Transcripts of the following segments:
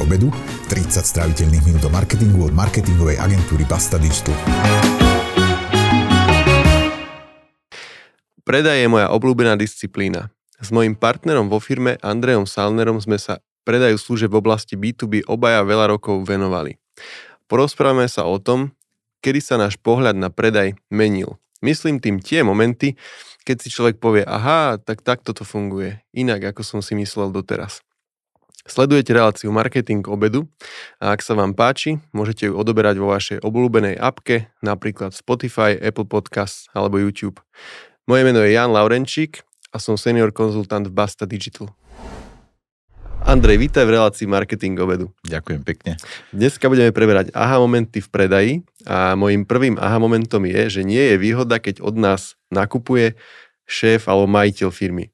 obedu, 30 stráviteľných minút do marketingu od marketingovej agentúry Basta Digital. Predaj je moja obľúbená disciplína. S mojim partnerom vo firme Andrejom Salnerom sme sa predaju služieb v oblasti B2B obaja veľa rokov venovali. Porozprávame sa o tom, kedy sa náš pohľad na predaj menil. Myslím tým tie momenty, keď si človek povie, aha, tak takto to funguje, inak ako som si myslel doteraz. Sledujete reláciu Marketing obedu a ak sa vám páči, môžete ju odoberať vo vašej obľúbenej apke, napríklad Spotify, Apple Podcast alebo YouTube. Moje meno je Jan Laurenčík a som senior konzultant v Basta Digital. Andrej, vítaj v relácii Marketing obedu. Ďakujem pekne. Dneska budeme preberať aha momenty v predaji a môjim prvým aha momentom je, že nie je výhoda, keď od nás nakupuje šéf alebo majiteľ firmy.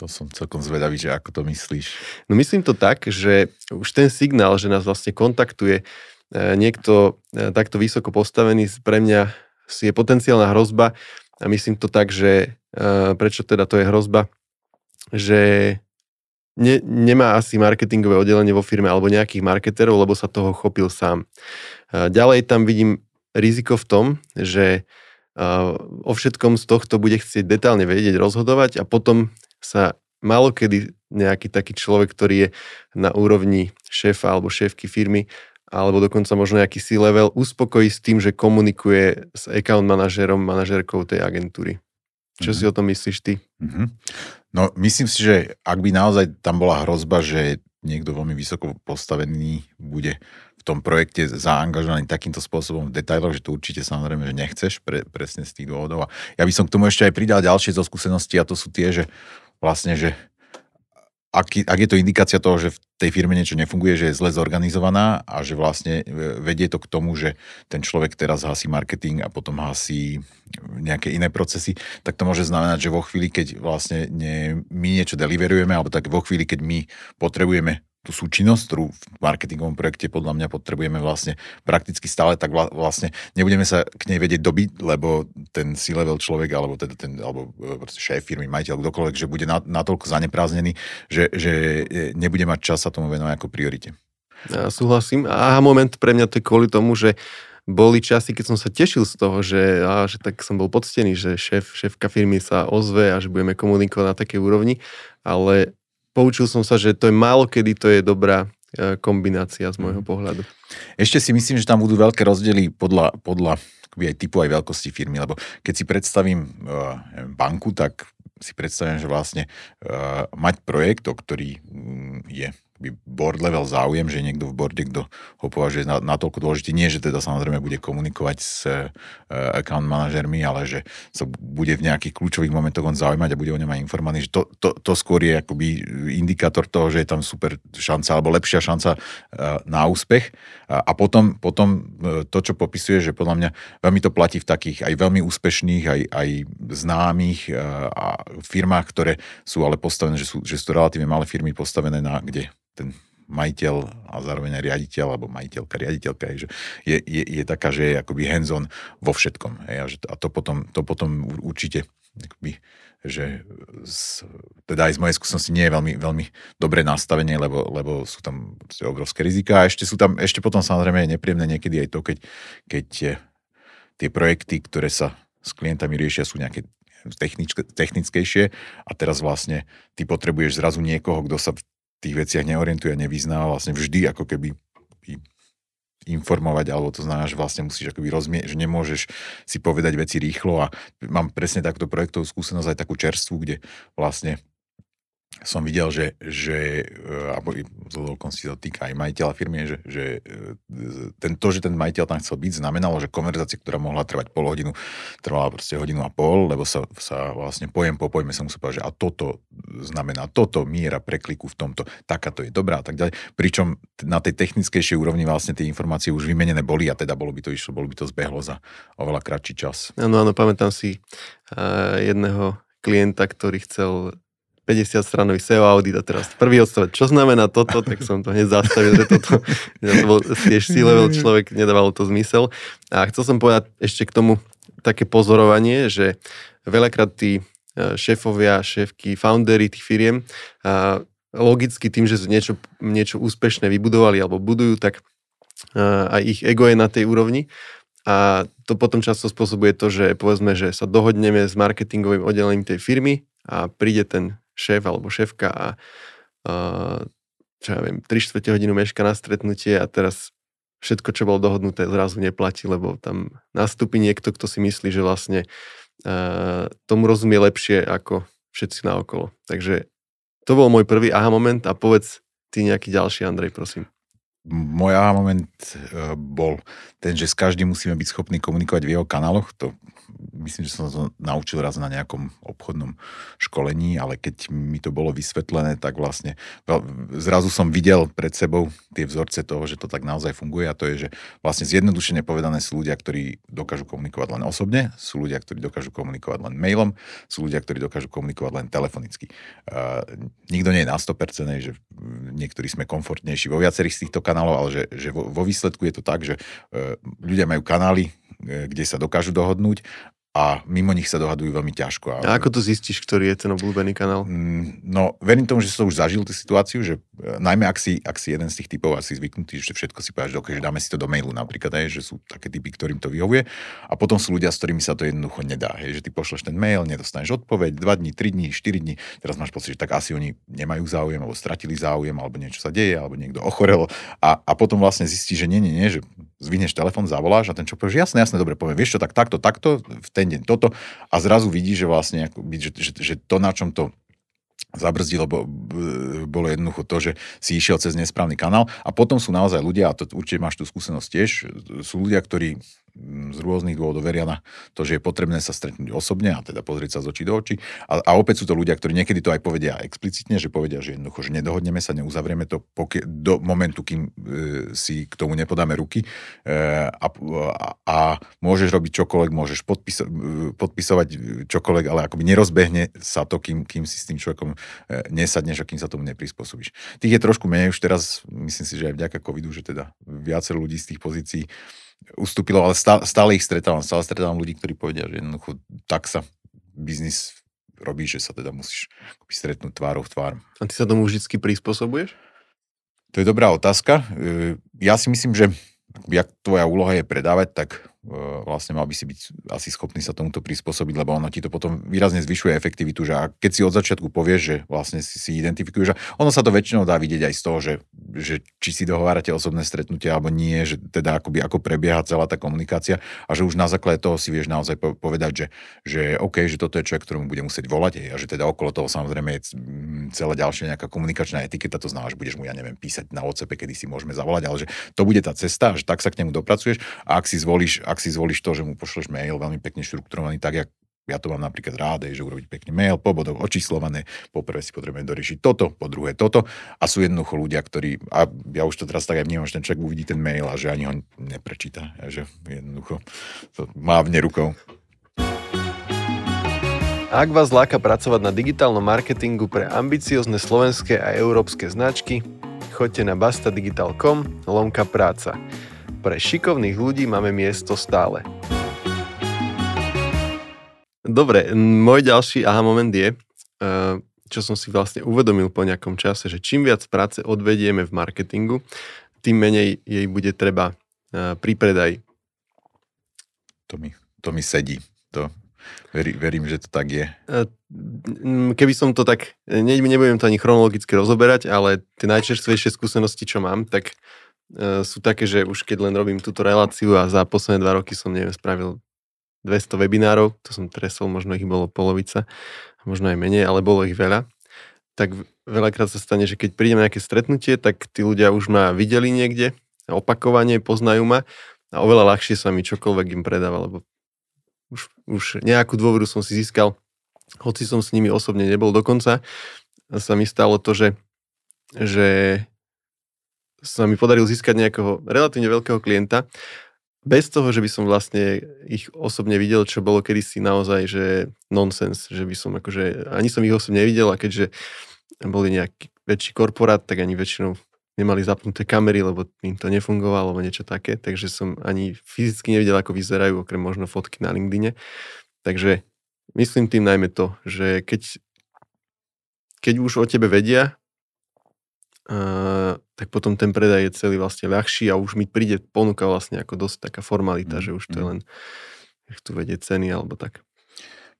To som celkom zvedavý, že ako to myslíš. No myslím to tak, že už ten signál, že nás vlastne kontaktuje e, niekto e, takto vysoko postavený, pre mňa je potenciálna hrozba a myslím to tak, že e, prečo teda to je hrozba, že ne, nemá asi marketingové oddelenie vo firme alebo nejakých marketerov, lebo sa toho chopil sám. Ďalej tam vidím riziko v tom, že o všetkom z tohto bude chcieť detálne vedieť, rozhodovať a potom sa malo kedy nejaký taký človek, ktorý je na úrovni šéfa alebo šéfky firmy, alebo dokonca možno nejaký C-level, uspokojí s tým, že komunikuje s account manažerom, manažerkou tej agentúry. Čo mm-hmm. si o tom myslíš ty? Mm-hmm. No myslím si, že ak by naozaj tam bola hrozba, že niekto veľmi vysoko postavený bude v tom projekte zaangažovaný takýmto spôsobom v detailoch, že to určite samozrejme, že nechceš pre, presne z tých dôvodov. A ja by som k tomu ešte aj pridal ďalšie zo skúsenosti a to sú tie, že vlastne, že ak, ak je to indikácia toho, že v tej firme niečo nefunguje, že je zle zorganizovaná a že vlastne e, vedie to k tomu, že ten človek teraz hasí marketing a potom hasí nejaké iné procesy, tak to môže znamenať, že vo chvíli, keď vlastne nie, my niečo deliverujeme, alebo tak vo chvíli, keď my potrebujeme tú súčinnosť, ktorú v marketingovom projekte podľa mňa potrebujeme vlastne prakticky stále, tak vlastne nebudeme sa k nej vedieť dobiť, lebo ten C-level človek, alebo teda ten, alebo e, proste šéf firmy, majiteľ, kdokoľvek, že bude natoľko zanepráznený, že, že e, nebude mať čas sa tomu venovať ako priorite. Ja súhlasím. A moment pre mňa to je kvôli tomu, že boli časy, keď som sa tešil z toho, že, á, že tak som bol poctený, že šéf, šéfka firmy sa ozve a že budeme komunikovať na takej úrovni, ale poučil som sa, že to je málo kedy to je dobrá e, kombinácia z môjho mhm. pohľadu. Ešte si myslím, že tam budú veľké rozdiely podľa, podľa aj typu aj veľkosti firmy, lebo keď si predstavím uh, banku, tak si predstavím, že vlastne uh, mať projekt, o ktorý um, je board level záujem, že niekto v borde, kto ho považuje na, natoľko dôležitý. Nie, že teda samozrejme bude komunikovať s uh, account manažermi, ale že sa bude v nejakých kľúčových momentoch on zaujímať a bude o ňom aj informovaný. Že to, to, to skôr je akoby indikátor toho, že je tam super šanca alebo lepšia šanca uh, na úspech. A, a potom, potom uh, to, čo popisuje, že podľa mňa veľmi to platí v takých aj veľmi úspešných, aj, aj známych uh, a firmách, ktoré sú ale postavené, že sú, že sú relatívne malé firmy postavené na kde ten majiteľ a zároveň aj riaditeľ, alebo majiteľka, riaditeľka, je, je, je, je taká, že je akoby hands-on vo všetkom. Hej, a, že, a to potom, to potom určite akoby, že z, teda aj z mojej skúsenosti nie je veľmi, veľmi dobré nastavenie, lebo, lebo sú tam obrovské rizika a ešte sú tam, ešte potom samozrejme je nepríjemné niekedy aj to, keď, keď tie projekty, ktoré sa s klientami riešia, sú nejaké technickejšie a teraz vlastne ty potrebuješ zrazu niekoho, kto sa v tých veciach neorientuje, nevyzná, vlastne vždy ako keby informovať, alebo to znamená, že vlastne musíš akoby rozmieť, že nemôžeš si povedať veci rýchlo a mám presne takto projektovú skúsenosť aj takú čerstvu, kde vlastne som videl, že, že e, alebo okolností to týka aj majiteľa firmy, že, že e, ten, to, že ten majiteľ tam chcel byť, znamenalo, že konverzácia, ktorá mohla trvať pol hodinu, trvala proste hodinu a pol, lebo sa, sa vlastne pojem po pojme sa musel povedať, že a toto znamená toto, miera prekliku v tomto, takáto je dobrá a tak ďalej. Pričom na tej technickejšej úrovni vlastne tie informácie už vymenené boli a teda bolo by to išlo, bolo by to zbehlo za oveľa kratší čas. Áno, áno, pamätám si uh, jedného klienta, ktorý chcel 50 stranový SEO audit a teraz prvý odstavec, čo znamená toto, tak som to hneď zastavil, že toto ja to bol tiež C-level človek, nedávalo to zmysel. A chcel som povedať ešte k tomu také pozorovanie, že veľakrát tí e, šéfovia, šéfky, foundery tých firiem logicky tým, že niečo, niečo úspešné vybudovali alebo budujú, tak aj ich ego je na tej úrovni. A to potom často spôsobuje to, že povedzme, že sa dohodneme s marketingovým oddelením tej firmy a príde ten šéf alebo šéfka a, a čo ja viem, 3 čtvrte hodinu meška na stretnutie a teraz všetko, čo bolo dohodnuté, zrazu neplatí, lebo tam nastúpi niekto, kto si myslí, že vlastne uh, tomu rozumie lepšie ako všetci naokolo. Takže to bol môj prvý aha moment a povedz ty nejaký ďalší, Andrej, prosím. Môj aha moment uh, bol ten, že s každým musíme byť schopní komunikovať v jeho kanáloch. To myslím, že som to naučil raz na nejakom obchodnom školení, ale keď mi to bolo vysvetlené, tak vlastne zrazu som videl pred sebou tie vzorce toho, že to tak naozaj funguje a to je, že vlastne zjednodušene povedané sú ľudia, ktorí dokážu komunikovať len osobne, sú ľudia, ktorí dokážu komunikovať len mailom, sú ľudia, ktorí dokážu komunikovať len telefonicky. Nikto nie je na 100%, že niektorí sme komfortnejší vo viacerých z týchto kanálov, ale že, že vo, výsledku je to tak, že uh, ľudia majú kanály, E, kde sa dokážu dohodnúť a mimo nich sa dohadujú veľmi ťažko. A ako to zistíš, ktorý je ten obľúbený kanál? Mm, no, verím tomu, že som už zažil tú situáciu, že e, najmä ak si, ak si jeden z tých typov asi zvyknutý, že všetko si povieš, že dáme si to do mailu napríklad, aj, že sú také typy, ktorým to vyhovuje. A potom sú ľudia, s ktorými sa to jednoducho nedá. Hej, že ty pošleš ten mail, nedostaneš odpoveď, 2 dní, 3 dní, 4 dní, teraz máš pocit, že tak asi oni nemajú záujem, alebo stratili záujem, alebo niečo sa deje, alebo niekto ochorel. A, a potom vlastne zistíš, že nie, nie, nie, že zvineš telefón, zavoláš a ten čo povieš, jasne, jasne, dobre, poviem, vieš čo, tak takto, takto, v ten deň toto a zrazu vidíš, že vlastne že, že, že to, na čom to zabrzdilo, lebo bolo jednoducho to, že si išiel cez nesprávny kanál. A potom sú naozaj ľudia, a to určite máš tú skúsenosť tiež, sú ľudia, ktorí z rôznych dôvodov veria na to, že je potrebné sa stretnúť osobne a teda pozrieť sa z očí do očí. A, a opäť sú to ľudia, ktorí niekedy to aj povedia explicitne, že povedia, že jednoducho, že nedohodneme sa, neuzavrieme to pokie, do momentu, kým e, si k tomu nepodáme ruky e, a, a, a môžeš robiť čokoľvek, môžeš podpiso, e, podpisovať čokoľvek, ale akoby nerozbehne sa to, kým, kým si s tým človekom e, nesadneš a kým sa tomu neprispôsobíš. Tých je trošku menej už teraz, myslím si, že aj vďaka covidu, že teda viacero ľudí z tých pozícií ustúpilo, ale stále, stále ich stretávam. Stále stretávam ľudí, ktorí povedia, že jednoducho tak sa biznis robí, že sa teda musíš stretnúť tvárou v tvár. A ty sa tomu vždy prispôsobuješ? To je dobrá otázka. E, ja si myslím, že ak tvoja úloha je predávať, tak vlastne mal by si byť asi schopný sa tomuto prispôsobiť, lebo ono ti to potom výrazne zvyšuje efektivitu, že keď si od začiatku povieš, že vlastne si, si identifikuješ, že ono sa to väčšinou dá vidieť aj z toho, že, že či si dohovárate osobné stretnutie alebo nie, že teda akoby ako prebieha celá tá komunikácia a že už na základe toho si vieš naozaj povedať, že, že OK, že toto je človek, ktorému bude musieť volať a že teda okolo toho samozrejme je celá ďalšia nejaká komunikačná etiketa, to znamená, že budeš mu, ja neviem, písať na WhatsApp, kedy si môžeme zavolať, ale že to bude tá cesta, že tak sa k nemu dopracuješ a ak si zvolíš ak si zvolíš to, že mu pošleš mail veľmi pekne štrukturovaný, tak jak ja to mám napríklad rád, že urobiť pekný mail, po bodoch očíslované, po prvé si potrebujeme doriešiť toto, po druhé toto a sú jednoducho ľudia, ktorí, a ja už to teraz tak aj vnímam, že ten človek uvidí ten mail a že ani ho neprečíta, že jednoducho to mávne rukou. Ak vás láka pracovať na digitálnom marketingu pre ambiciozne slovenské a európske značky, choďte na bastadigital.com lomka práca. Pre šikovných ľudí máme miesto stále. Dobre, môj ďalší aha moment je, eh, čo som si vlastne uvedomil po nejakom čase, že čím viac práce odvedieme v marketingu, tým menej jej bude treba eh, pri predaji. To mi, to mi sedí. To, Veri, verím, že to tak je. Eh, keby som to tak, ne, nebudem to ani chronologicky rozoberať, ale tie najčerstvejšie skúsenosti, čo mám, tak E, sú také, že už keď len robím túto reláciu a za posledné dva roky som, neviem, spravil 200 webinárov, to som tresol, možno ich bolo polovica, možno aj menej, ale bolo ich veľa, tak veľakrát sa stane, že keď prídem na nejaké stretnutie, tak tí ľudia už ma videli niekde, opakovane, poznajú ma a oveľa ľahšie sa mi čokoľvek im predáva, lebo už, už nejakú dôveru som si získal, hoci som s nimi osobne nebol dokonca. Sa mi stalo to, že, že sa mi podaril získať nejakého relatívne veľkého klienta, bez toho, že by som vlastne ich osobne videl, čo bolo kedysi naozaj, že nonsens, že by som akože, ani som ich osobne nevidel a keďže boli nejaký väčší korporát, tak ani väčšinou nemali zapnuté kamery, lebo im to nefungovalo, alebo niečo také, takže som ani fyzicky nevidel, ako vyzerajú, okrem možno fotky na LinkedIne. Takže myslím tým najmä to, že keď, keď už o tebe vedia, tak potom ten predaj je celý vlastne ľahší a už mi príde ponuka vlastne ako dosť taká formalita, mm. že už to je len chcú vedieť ceny alebo tak.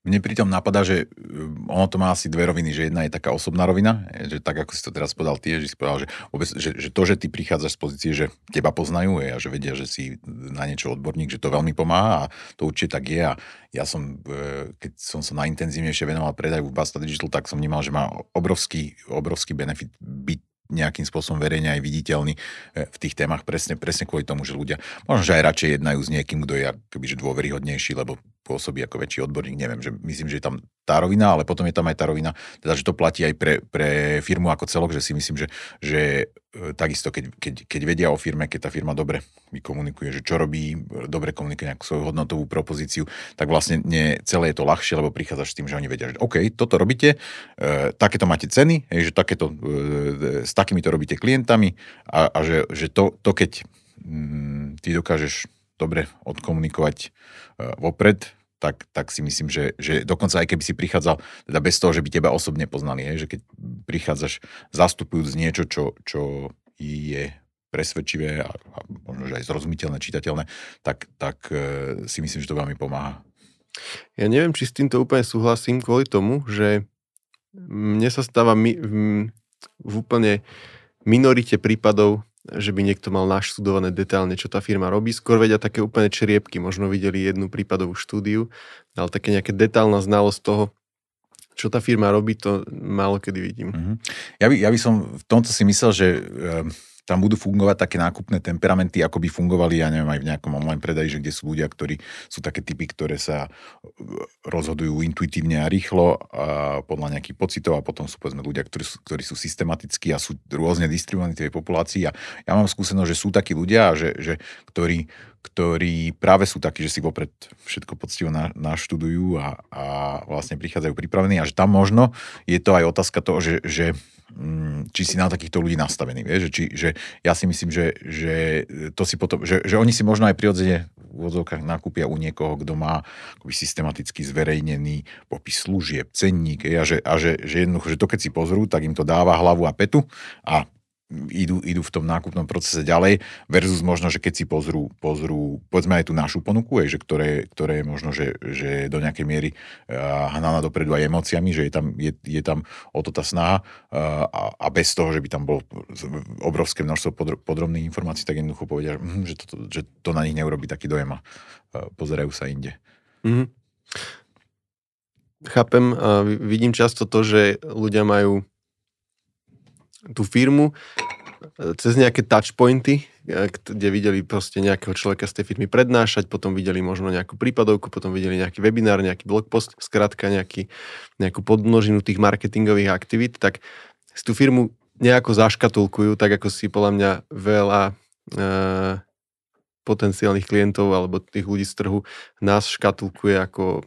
Mne pritom napadá, že um, ono to má asi dve roviny, že jedna je taká osobná rovina, že tak ako si to teraz povedal ty, že si povedal, že, vôbec, že, že to, že ty prichádzaš z pozície, že teba poznajú a že vedia, že si na niečo odborník, že to veľmi pomáha a to určite tak je a ja som, e, keď som sa najintenzívnejšie venoval predaju v Basta Digital, tak som vnímal, že má obrovský, obrovský benefit byť nejakým spôsobom verejne aj viditeľný e, v tých témach presne, presne kvôli tomu, že ľudia možno, že aj radšej jednajú s niekým, kto je akoby, dôveryhodnejší, lebo pôsobí ako väčší odborník, neviem, že myslím, že je tam tá rovina, ale potom je tam aj tá rovina, teda, že to platí aj pre, pre firmu ako celok, že si myslím, že, že e, takisto, keď, keď, keď vedia o firme, keď tá firma dobre vykomunikuje, že čo robí, dobre komunikuje nejakú svoju hodnotovú propozíciu, tak vlastne nie, celé je to ľahšie, lebo prichádzaš s tým, že oni vedia, že OK, toto robíte, e, takéto máte ceny, že takéto, e, s takýmito robíte klientami a, a že, že to, to, keď mm, ty dokážeš dobre odkomunikovať e, vopred, tak, tak si myslím, že, že dokonca aj keby si prichádzal, teda bez toho, že by teba osobne poznali, hej, že keď prichádzaš zastupujúc niečo, čo, čo je presvedčivé a, a možno, že aj zrozumiteľné, čitateľné, tak, tak e, si myslím, že to veľmi pomáha. Ja neviem, či s týmto úplne súhlasím kvôli tomu, že mne sa stáva mi, v, v úplne minorite prípadov že by niekto mal naštudované detailne, čo tá firma robí. Skôr vedia také úplne čriepky, možno videli jednu prípadovú štúdiu, ale také nejaké detailná znalosť toho, čo tá firma robí, to málo kedy vidím. Mm-hmm. Ja, by, ja by som v tomto si myslel, že e, tam budú fungovať také nákupné temperamenty, ako by fungovali, ja neviem, aj v nejakom online predaji, že kde sú ľudia, ktorí sú také typy, ktoré sa rozhodujú intuitívne a rýchlo a podľa nejakých pocitov a potom sú povedzme ľudia, ktorí sú, ktorí sú systematickí a sú rôzne distribuovaní tej populácii. A ja mám skúsenosť, že sú takí ľudia, že, že, ktorí, ktorí práve sú takí, že si vopred všetko poctivo na, naštudujú a, a vlastne prichádzajú pripravení a že tam možno je to aj otázka toho, že, že či si na takýchto ľudí nastavený. Vieš? Že, či, že ja si myslím, že, že, to si potom, že, že oni si možno aj prirodzene v odzovkách nakúpia u niekoho, kto má akoby systematicky zverejnený popis služieb, cenník a, že, a že, že jednoducho, že to keď si pozrú, tak im to dáva hlavu a petu a idú, idú v tom nákupnom procese ďalej, versus možno, že keď si pozrú, pozrú povedzme aj tú našu ponuku, aj, že ktoré, ktoré je možno, že, že do nejakej miery uh, hnaná dopredu aj emóciami, že je tam, je, je tam o to tá snaha uh, a, a bez toho, že by tam bolo obrovské množstvo podro, podrobných informácií, tak jednoducho povedia, hm, že, to, že to na nich neurobi taký dojem a uh, pozerajú sa inde. Mm-hmm. Chápem vidím často to, že ľudia majú tú firmu e, cez nejaké touchpointy, e, kde videli proste nejakého človeka z tej firmy prednášať, potom videli možno nejakú prípadovku, potom videli nejaký webinár, nejaký blogpost, skrátka nejaký, nejakú podmnožinu tých marketingových aktivít, tak si tú firmu nejako zaškatulkujú, tak ako si podľa mňa veľa e, potenciálnych klientov alebo tých ľudí z trhu nás škatulkuje ako e,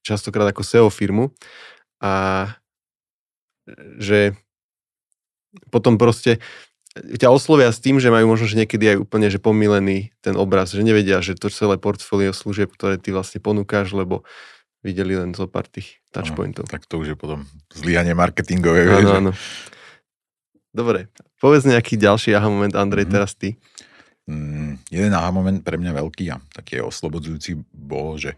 častokrát ako SEO firmu. A že potom proste ťa oslovia s tým, že majú možno, že niekedy aj úplne že pomilený ten obraz, že nevedia, že to celé portfólio služieb, ktoré ty vlastne ponúkaš, lebo videli len zo pár tých touchpointov. tak to už je potom zlyhanie marketingové. Áno, áno. Dobre, povedz nejaký ďalší aha moment, Andrej, mm-hmm. teraz ty. Mm, jeden aha moment pre mňa veľký a taký oslobodzujúci bol, že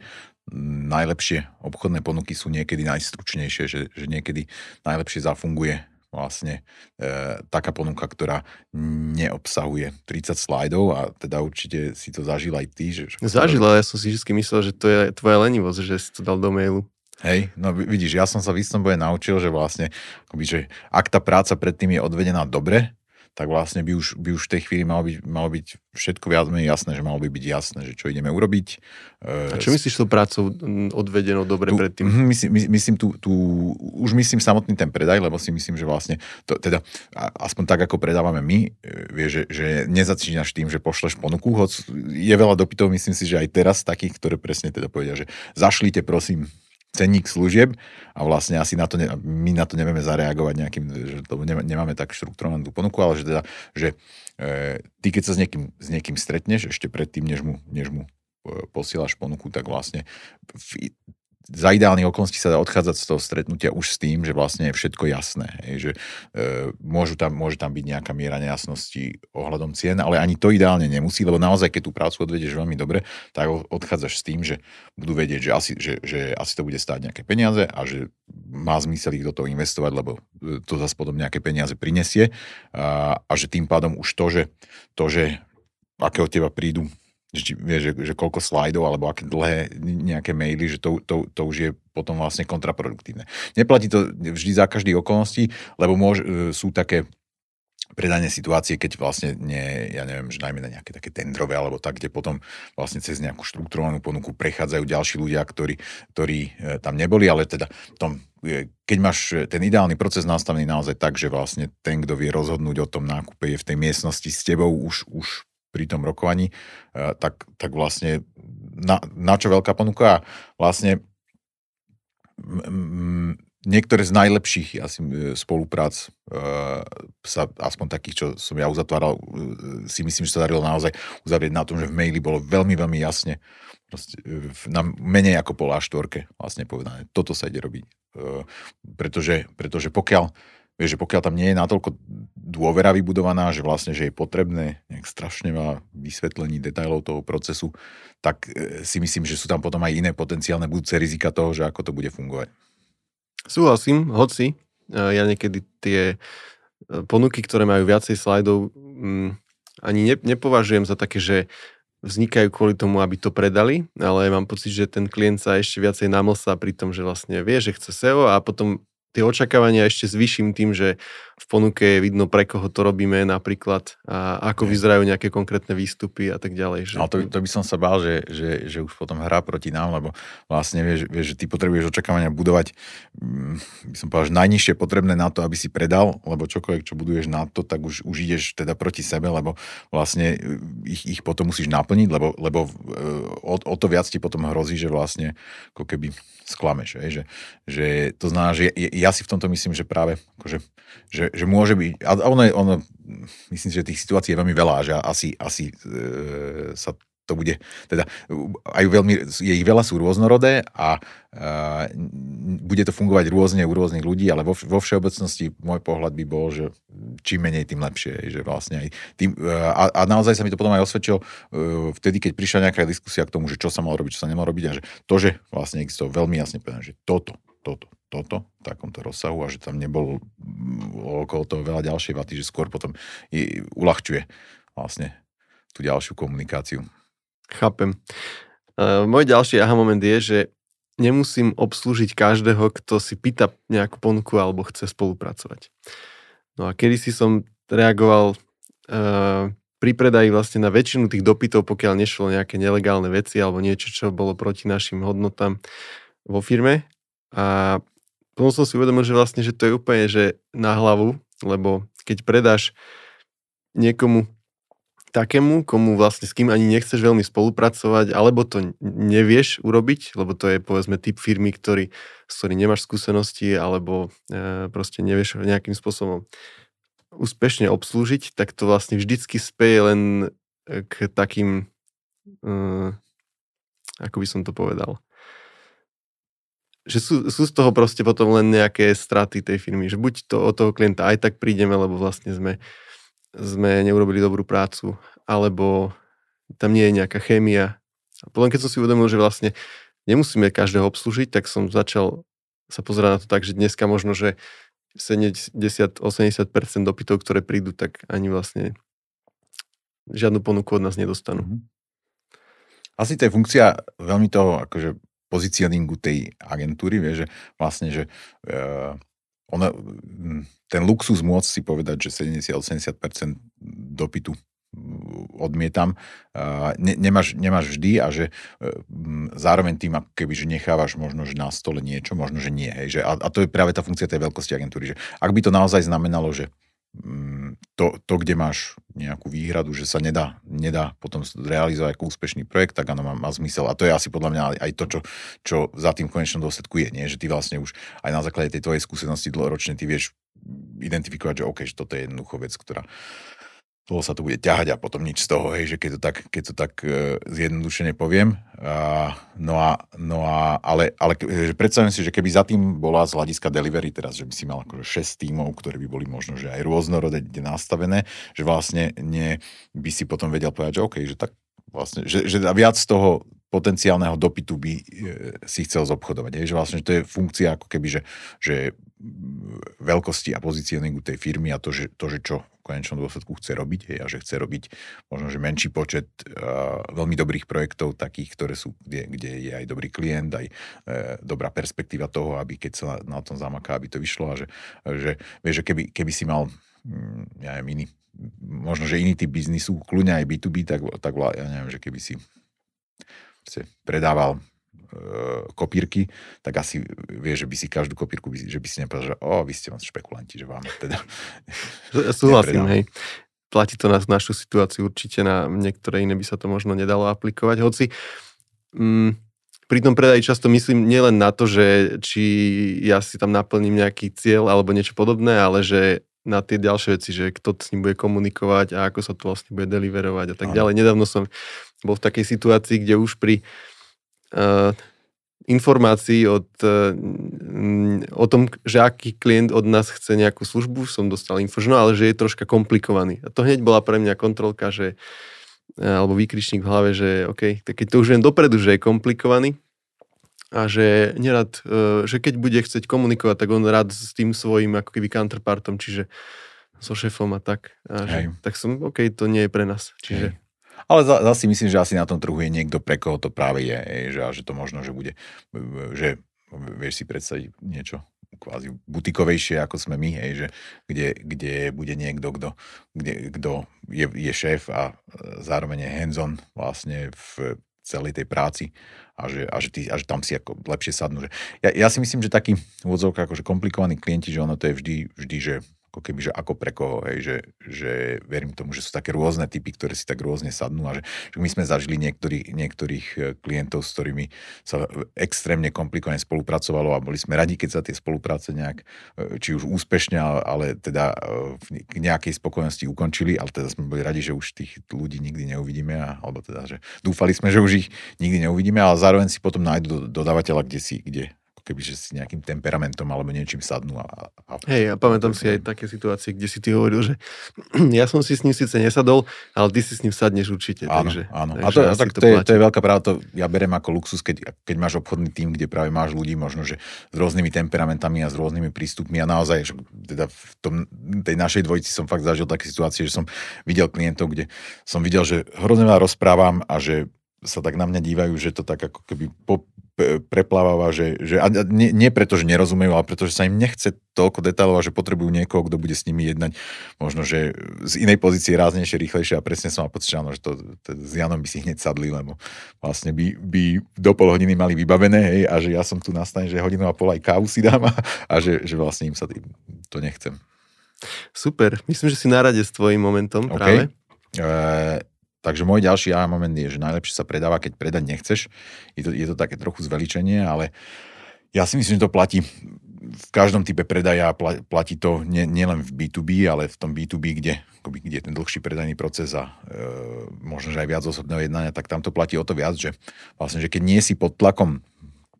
najlepšie obchodné ponuky sú niekedy najstručnejšie, že, že niekedy najlepšie zafunguje vlastne e, taká ponuka, ktorá neobsahuje 30 slajdov a teda určite si to zažil aj ty. Že, Zažil, ale ja som si vždy myslel, že to je tvoja lenivosť, že si to dal do mailu. Hej, no vidíš, ja som sa v istom naučil, že vlastne, akoby, že ak tá práca predtým je odvedená dobre, tak vlastne by už, by už v tej chvíli malo byť, malo byť všetko viac menej jasné, že malo by byť jasné, že čo ideme urobiť. A čo myslíš tou prácou odvedenou dobre tu, predtým? Mhm, myslím, myslím tu, tu, už myslím samotný ten predaj, lebo si myslím, že vlastne, to, teda aspoň tak, ako predávame my, e, vie, že, že nezačínaš tým, že pošleš ponuku, hoď je veľa dopytov, myslím si, že aj teraz takých, ktoré presne teda povedia, že zašlite prosím cenník služieb a vlastne asi na to ne, my na to nevieme zareagovať nejakým, že to nemáme tak štruktúrovanú ponuku, ale že teda, že e, ty keď sa s niekým, s niekým stretneš ešte predtým, než mu, než mu e, posielaš ponuku, tak vlastne za ideálnych okolností sa dá odchádzať z toho stretnutia už s tým, že vlastne je všetko jasné. Hej, že e, môžu tam, môže tam byť nejaká miera nejasnosti ohľadom cien, ale ani to ideálne nemusí, lebo naozaj, keď tú prácu odvedieš veľmi dobre, tak odchádzaš s tým, že budú vedieť, že asi, že, že asi to bude stáť nejaké peniaze a že má zmysel ich do toho investovať, lebo e, to zase potom nejaké peniaze prinesie a, a že tým pádom už to, že, to, že aké teba prídu že, že, že koľko slajdov alebo aké dlhé nejaké maily, že to, to, to už je potom vlastne kontraproduktívne. Neplatí to vždy za každý okolností, lebo môž, e, sú také predanie situácie, keď vlastne nie, ja neviem, že najmä na nejaké také tendrové alebo tak, kde potom vlastne cez nejakú štruktúrovanú ponuku prechádzajú ďalší ľudia, ktorí, ktorí e, tam neboli, ale teda tom, e, keď máš ten ideálny proces nastavený naozaj tak, že vlastne ten, kto vie rozhodnúť o tom nákupe, je v tej miestnosti s tebou už, už pri tom rokovaní, e, tak, tak vlastne na, na čo veľká ponuka vlastne m, niektoré z najlepších asi e, spoluprác e, sa, aspoň takých, čo som ja uzatváral, si myslím, že sa darilo naozaj uzavrieť na tom, že v maili bolo veľmi, veľmi jasne na menej ako pol a štvorke vlastne povedané. Toto sa ide robiť. Pretože, pretože pokiaľ Vieš, že pokiaľ tam nie je natoľko dôvera vybudovaná, že vlastne, že je potrebné nejak strašne veľa vysvetlení detailov toho procesu, tak e, si myslím, že sú tam potom aj iné potenciálne budúce rizika toho, že ako to bude fungovať. Súhlasím, hoci e, ja niekedy tie e, ponuky, ktoré majú viacej slajdov, mm, ani ne, nepovažujem za také, že vznikajú kvôli tomu, aby to predali, ale mám pocit, že ten klient sa ešte viacej namlsá pri tom, že vlastne vie, že chce SEO a potom tie očakávania ešte zvyším tým, že v ponuke je vidno, pre koho to robíme napríklad a ako vyzerajú nejaké konkrétne výstupy a tak ďalej. Že... No to, to by som sa bál, že, že, že už potom hrá proti nám, lebo vlastne vieš, vieš že ty potrebuješ očakávania budovať, mm, by som povedal, že najnižšie potrebné na to, aby si predal, lebo čokoľvek, čo buduješ na to, tak už, už ideš teda proti sebe, lebo vlastne ich, ich potom musíš naplniť, lebo, lebo e, o, o to viac ti potom hrozí, že vlastne ako keby sklameš. Že, že to znamená, že ja si v tomto myslím, že práve akože, že, že môže byť, a ono, ono, myslím si, že tých situácií je veľmi veľa, že asi, asi e, sa to bude, teda aj veľmi, je ich veľa, sú rôznorodé a uh, bude to fungovať rôzne u rôznych ľudí, ale vo, vo všeobecnosti môj pohľad by bol, že čím menej, tým lepšie. Že vlastne aj tým, uh, a, a naozaj sa mi to potom aj osvedčilo uh, vtedy, keď prišla nejaká diskusia k tomu, že čo sa malo robiť, čo sa nemalo robiť a že to, že vlastne existuje veľmi jasne povedané, že toto, toto, toto v takomto rozsahu a že tam nebol okolo toho veľa ďalšej vaty, že skôr potom uľahčuje vlastne tú ďalšiu komunikáciu. Chápem. Uh, môj ďalší aha moment je, že nemusím obslúžiť každého, kto si pýta nejakú ponuku alebo chce spolupracovať. No a kedy si som reagoval uh, pri predaji vlastne na väčšinu tých dopytov, pokiaľ nešlo nejaké nelegálne veci alebo niečo, čo bolo proti našim hodnotám vo firme. A potom som si uvedomil, že vlastne, že to je úplne že na hlavu, lebo keď predáš niekomu takému, komu vlastne s kým ani nechceš veľmi spolupracovať, alebo to nevieš urobiť, lebo to je povedzme typ firmy, ktorý, s ktorým nemáš skúsenosti, alebo e, proste nevieš nejakým spôsobom úspešne obslúžiť, tak to vlastne vždycky speje len k takým, e, ako by som to povedal, že sú, sú z toho proste potom len nejaké straty tej firmy, že buď to od toho klienta aj tak prídeme, lebo vlastne sme, sme neurobili dobrú prácu, alebo tam nie je nejaká chémia. A potom keď som si uvedomil, že vlastne nemusíme každého obslužiť, tak som začal sa pozerať na to tak, že dneska možno, že 70-80% dopytov, ktoré prídu, tak ani vlastne žiadnu ponuku od nás nedostanú. Mhm. Asi to je funkcia veľmi toho akože pozicioningu tej agentúry, vie, že vlastne, že uh, ona, ten luxus môcť si povedať, že 70-80% dopytu odmietam, ne, nemáš, nemáš vždy a že e, zároveň tým, ako keby, že nechávaš možno, že na stole niečo, možno, že nie. Hej, že, a, a to je práve tá funkcia tej veľkosti agentúry, že ak by to naozaj znamenalo, že Mm, to, to, kde máš nejakú výhradu, že sa nedá, nedá potom realizovať ako úspešný projekt, tak áno, má, má zmysel. A to je asi podľa mňa aj to, čo, čo za tým konečnom dôsledku je. Nie? Že ty vlastne už aj na základe tej tvojej skúsenosti dlhoročne ty vieš identifikovať, že OK, že toto je jednoducho vec, ktorá dlho sa to bude ťahať a potom nič z toho, hej, že keď to tak, keď to tak e, zjednodušene poviem. A, no a, no a ale, ale že predstavím si, že keby za tým bola z hľadiska delivery teraz, že by si mal akože 6 tímov, ktoré by boli možno, že aj rôznorodé nastavené, že vlastne nie, by si potom vedel povedať, že OK, že tak vlastne, že, že viac z toho potenciálneho dopytu by e, si chcel zobchodovať. Je, že vlastne že to je funkcia ako keby, že, že veľkosti a pozicioningu tej firmy a to, že, to, že čo v konečnom dôsledku chce robiť je, a že chce robiť možno, že menší počet uh, veľmi dobrých projektov, takých, ktoré sú, kde, kde je aj dobrý klient, aj uh, dobrá perspektíva toho, aby keď sa na, na tom zamaká, aby to vyšlo a že, že, vieš, že keby, keby si mal um, ja neviem, iný možno, že iný typ biznisu, kľudne aj B2B, tak, tak ja neviem, že keby si predával kopírky, tak asi vie, že by si každú kopírku, že by si nepovedal, že o, vy ste vám špekulanti, že vám teda... Súhlasím, hej. Platí to na našu situáciu určite, na niektoré iné by sa to možno nedalo aplikovať, hoci mm, pri tom predaji často myslím nielen na to, že či ja si tam naplním nejaký cieľ alebo niečo podobné, ale že na tie ďalšie veci, že kto s ním bude komunikovať a ako sa to vlastne bude deliverovať a tak Aha. ďalej. Nedávno som bol v takej situácii, kde už pri uh, informácií od, uh, o tom, že aký klient od nás chce nejakú službu, som dostal info, že no, ale že je troška komplikovaný. A to hneď bola pre mňa kontrolka, že uh, alebo výkričník v hlave, že OK, tak keď to už viem dopredu, že je komplikovaný, a že nerad, že keď bude chcieť komunikovať, tak on rád s tým svojím ako keby counterpartom, čiže so šéfom a tak. A že, tak som, OK, to nie je pre nás. Čiže... Hej. Ale zase myslím, že asi na tom trhu je niekto, pre koho to práve je, že, že to možno, že bude, že vieš si predstaviť niečo kvázi butikovejšie, ako sme my, hej, že kde, kde bude niekto, kto, kde, kto je, je šéf a zároveň je hands-on vlastne v celej tej práci a že, a že, ty, a že tam si ako lepšie sadnú. Že ja, ja si myslím, že taký v odzovkách akože komplikovaní klienti, že ono to je vždy, vždy že ako keby, že ako pre koho, hej, že, že verím tomu, že sú také rôzne typy, ktoré si tak rôzne sadnú a že, že my sme zažili niektorý, niektorých e, klientov, s ktorými sa extrémne komplikovane spolupracovalo a boli sme radi, keď sa tie spolupráce nejak, e, či už úspešne, ale teda e, k nejakej spokojnosti ukončili, ale teda sme boli radi, že už tých ľudí nikdy neuvidíme, a, alebo teda, že dúfali sme, že už ich nikdy neuvidíme, ale zároveň si potom nájdu dodávateľa, kde si, kde keby že si nejakým temperamentom alebo niečím sadnú. A, a, Hej, ja pamätám si aj také situácie, kde si ty hovoril, že ja som si s ním síce nesadol, ale ty si s ním sadneš určite. Áno, takže, áno. Takže a to, a tak to, to, je, to je veľká práva, to ja berem ako luxus, keď, keď máš obchodný tým, kde práve máš ľudí možno, že s rôznymi temperamentami a s rôznymi prístupmi a naozaj, že teda v tom, tej našej dvojici som fakt zažil také situácie, že som videl klientov, kde som videl, že hrozne veľa rozprávam a že sa tak na mňa dívajú, že to tak ako keby po, prepláva, že, že a nie, nie preto, že nerozumejú, ale preto, že sa im nechce toľko detailov a že potrebujú niekoho, kto bude s nimi jednať možno, že z inej pozície ráznejšie, rýchlejšie a presne som mal pocit, že, áno, že to, to, s Janom by si hneď sadli, lebo vlastne by, by do pol hodiny mali vybavené hej, a že ja som tu nastane, že hodinu a pol aj kávu si dám a, a že, že vlastne im sa to nechcem. Super, myslím, že si na rade s tvojim momentom okay. práve. E- Takže môj ďalší aha moment je, že najlepšie sa predáva, keď predať nechceš. Je to, je to také trochu zveličenie, ale ja si myslím, že to platí v každom type predaja, platí to nielen nie v B2B, ale v tom B2B, kde, kde je ten dlhší predajný proces a e, možno, že aj viac osobného jednania, tak tam to platí o to viac, že vlastne, že keď nie si pod tlakom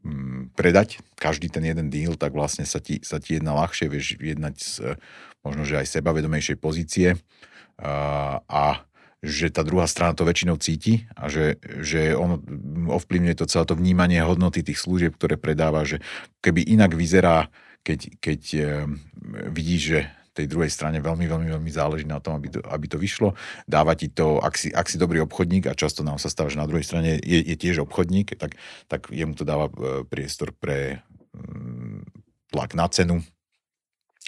m, predať každý ten jeden deal, tak vlastne sa ti, sa ti jedná ľahšie, vieš jednať z možno, že aj sebavedomejšej pozície a, a že tá druhá strana to väčšinou cíti a že, že on ovplyvňuje to celé to vnímanie hodnoty tých služieb, ktoré predáva, že keby inak vyzerá, keď, keď e, vidíš, že tej druhej strane veľmi, veľmi, veľmi záleží na tom, aby to, aby to vyšlo. Dáva ti to, ak si, ak si dobrý obchodník a často nám sa stáva, že na druhej strane je, je tiež obchodník, tak, tak jemu to dáva e, priestor pre mm, tlak na cenu,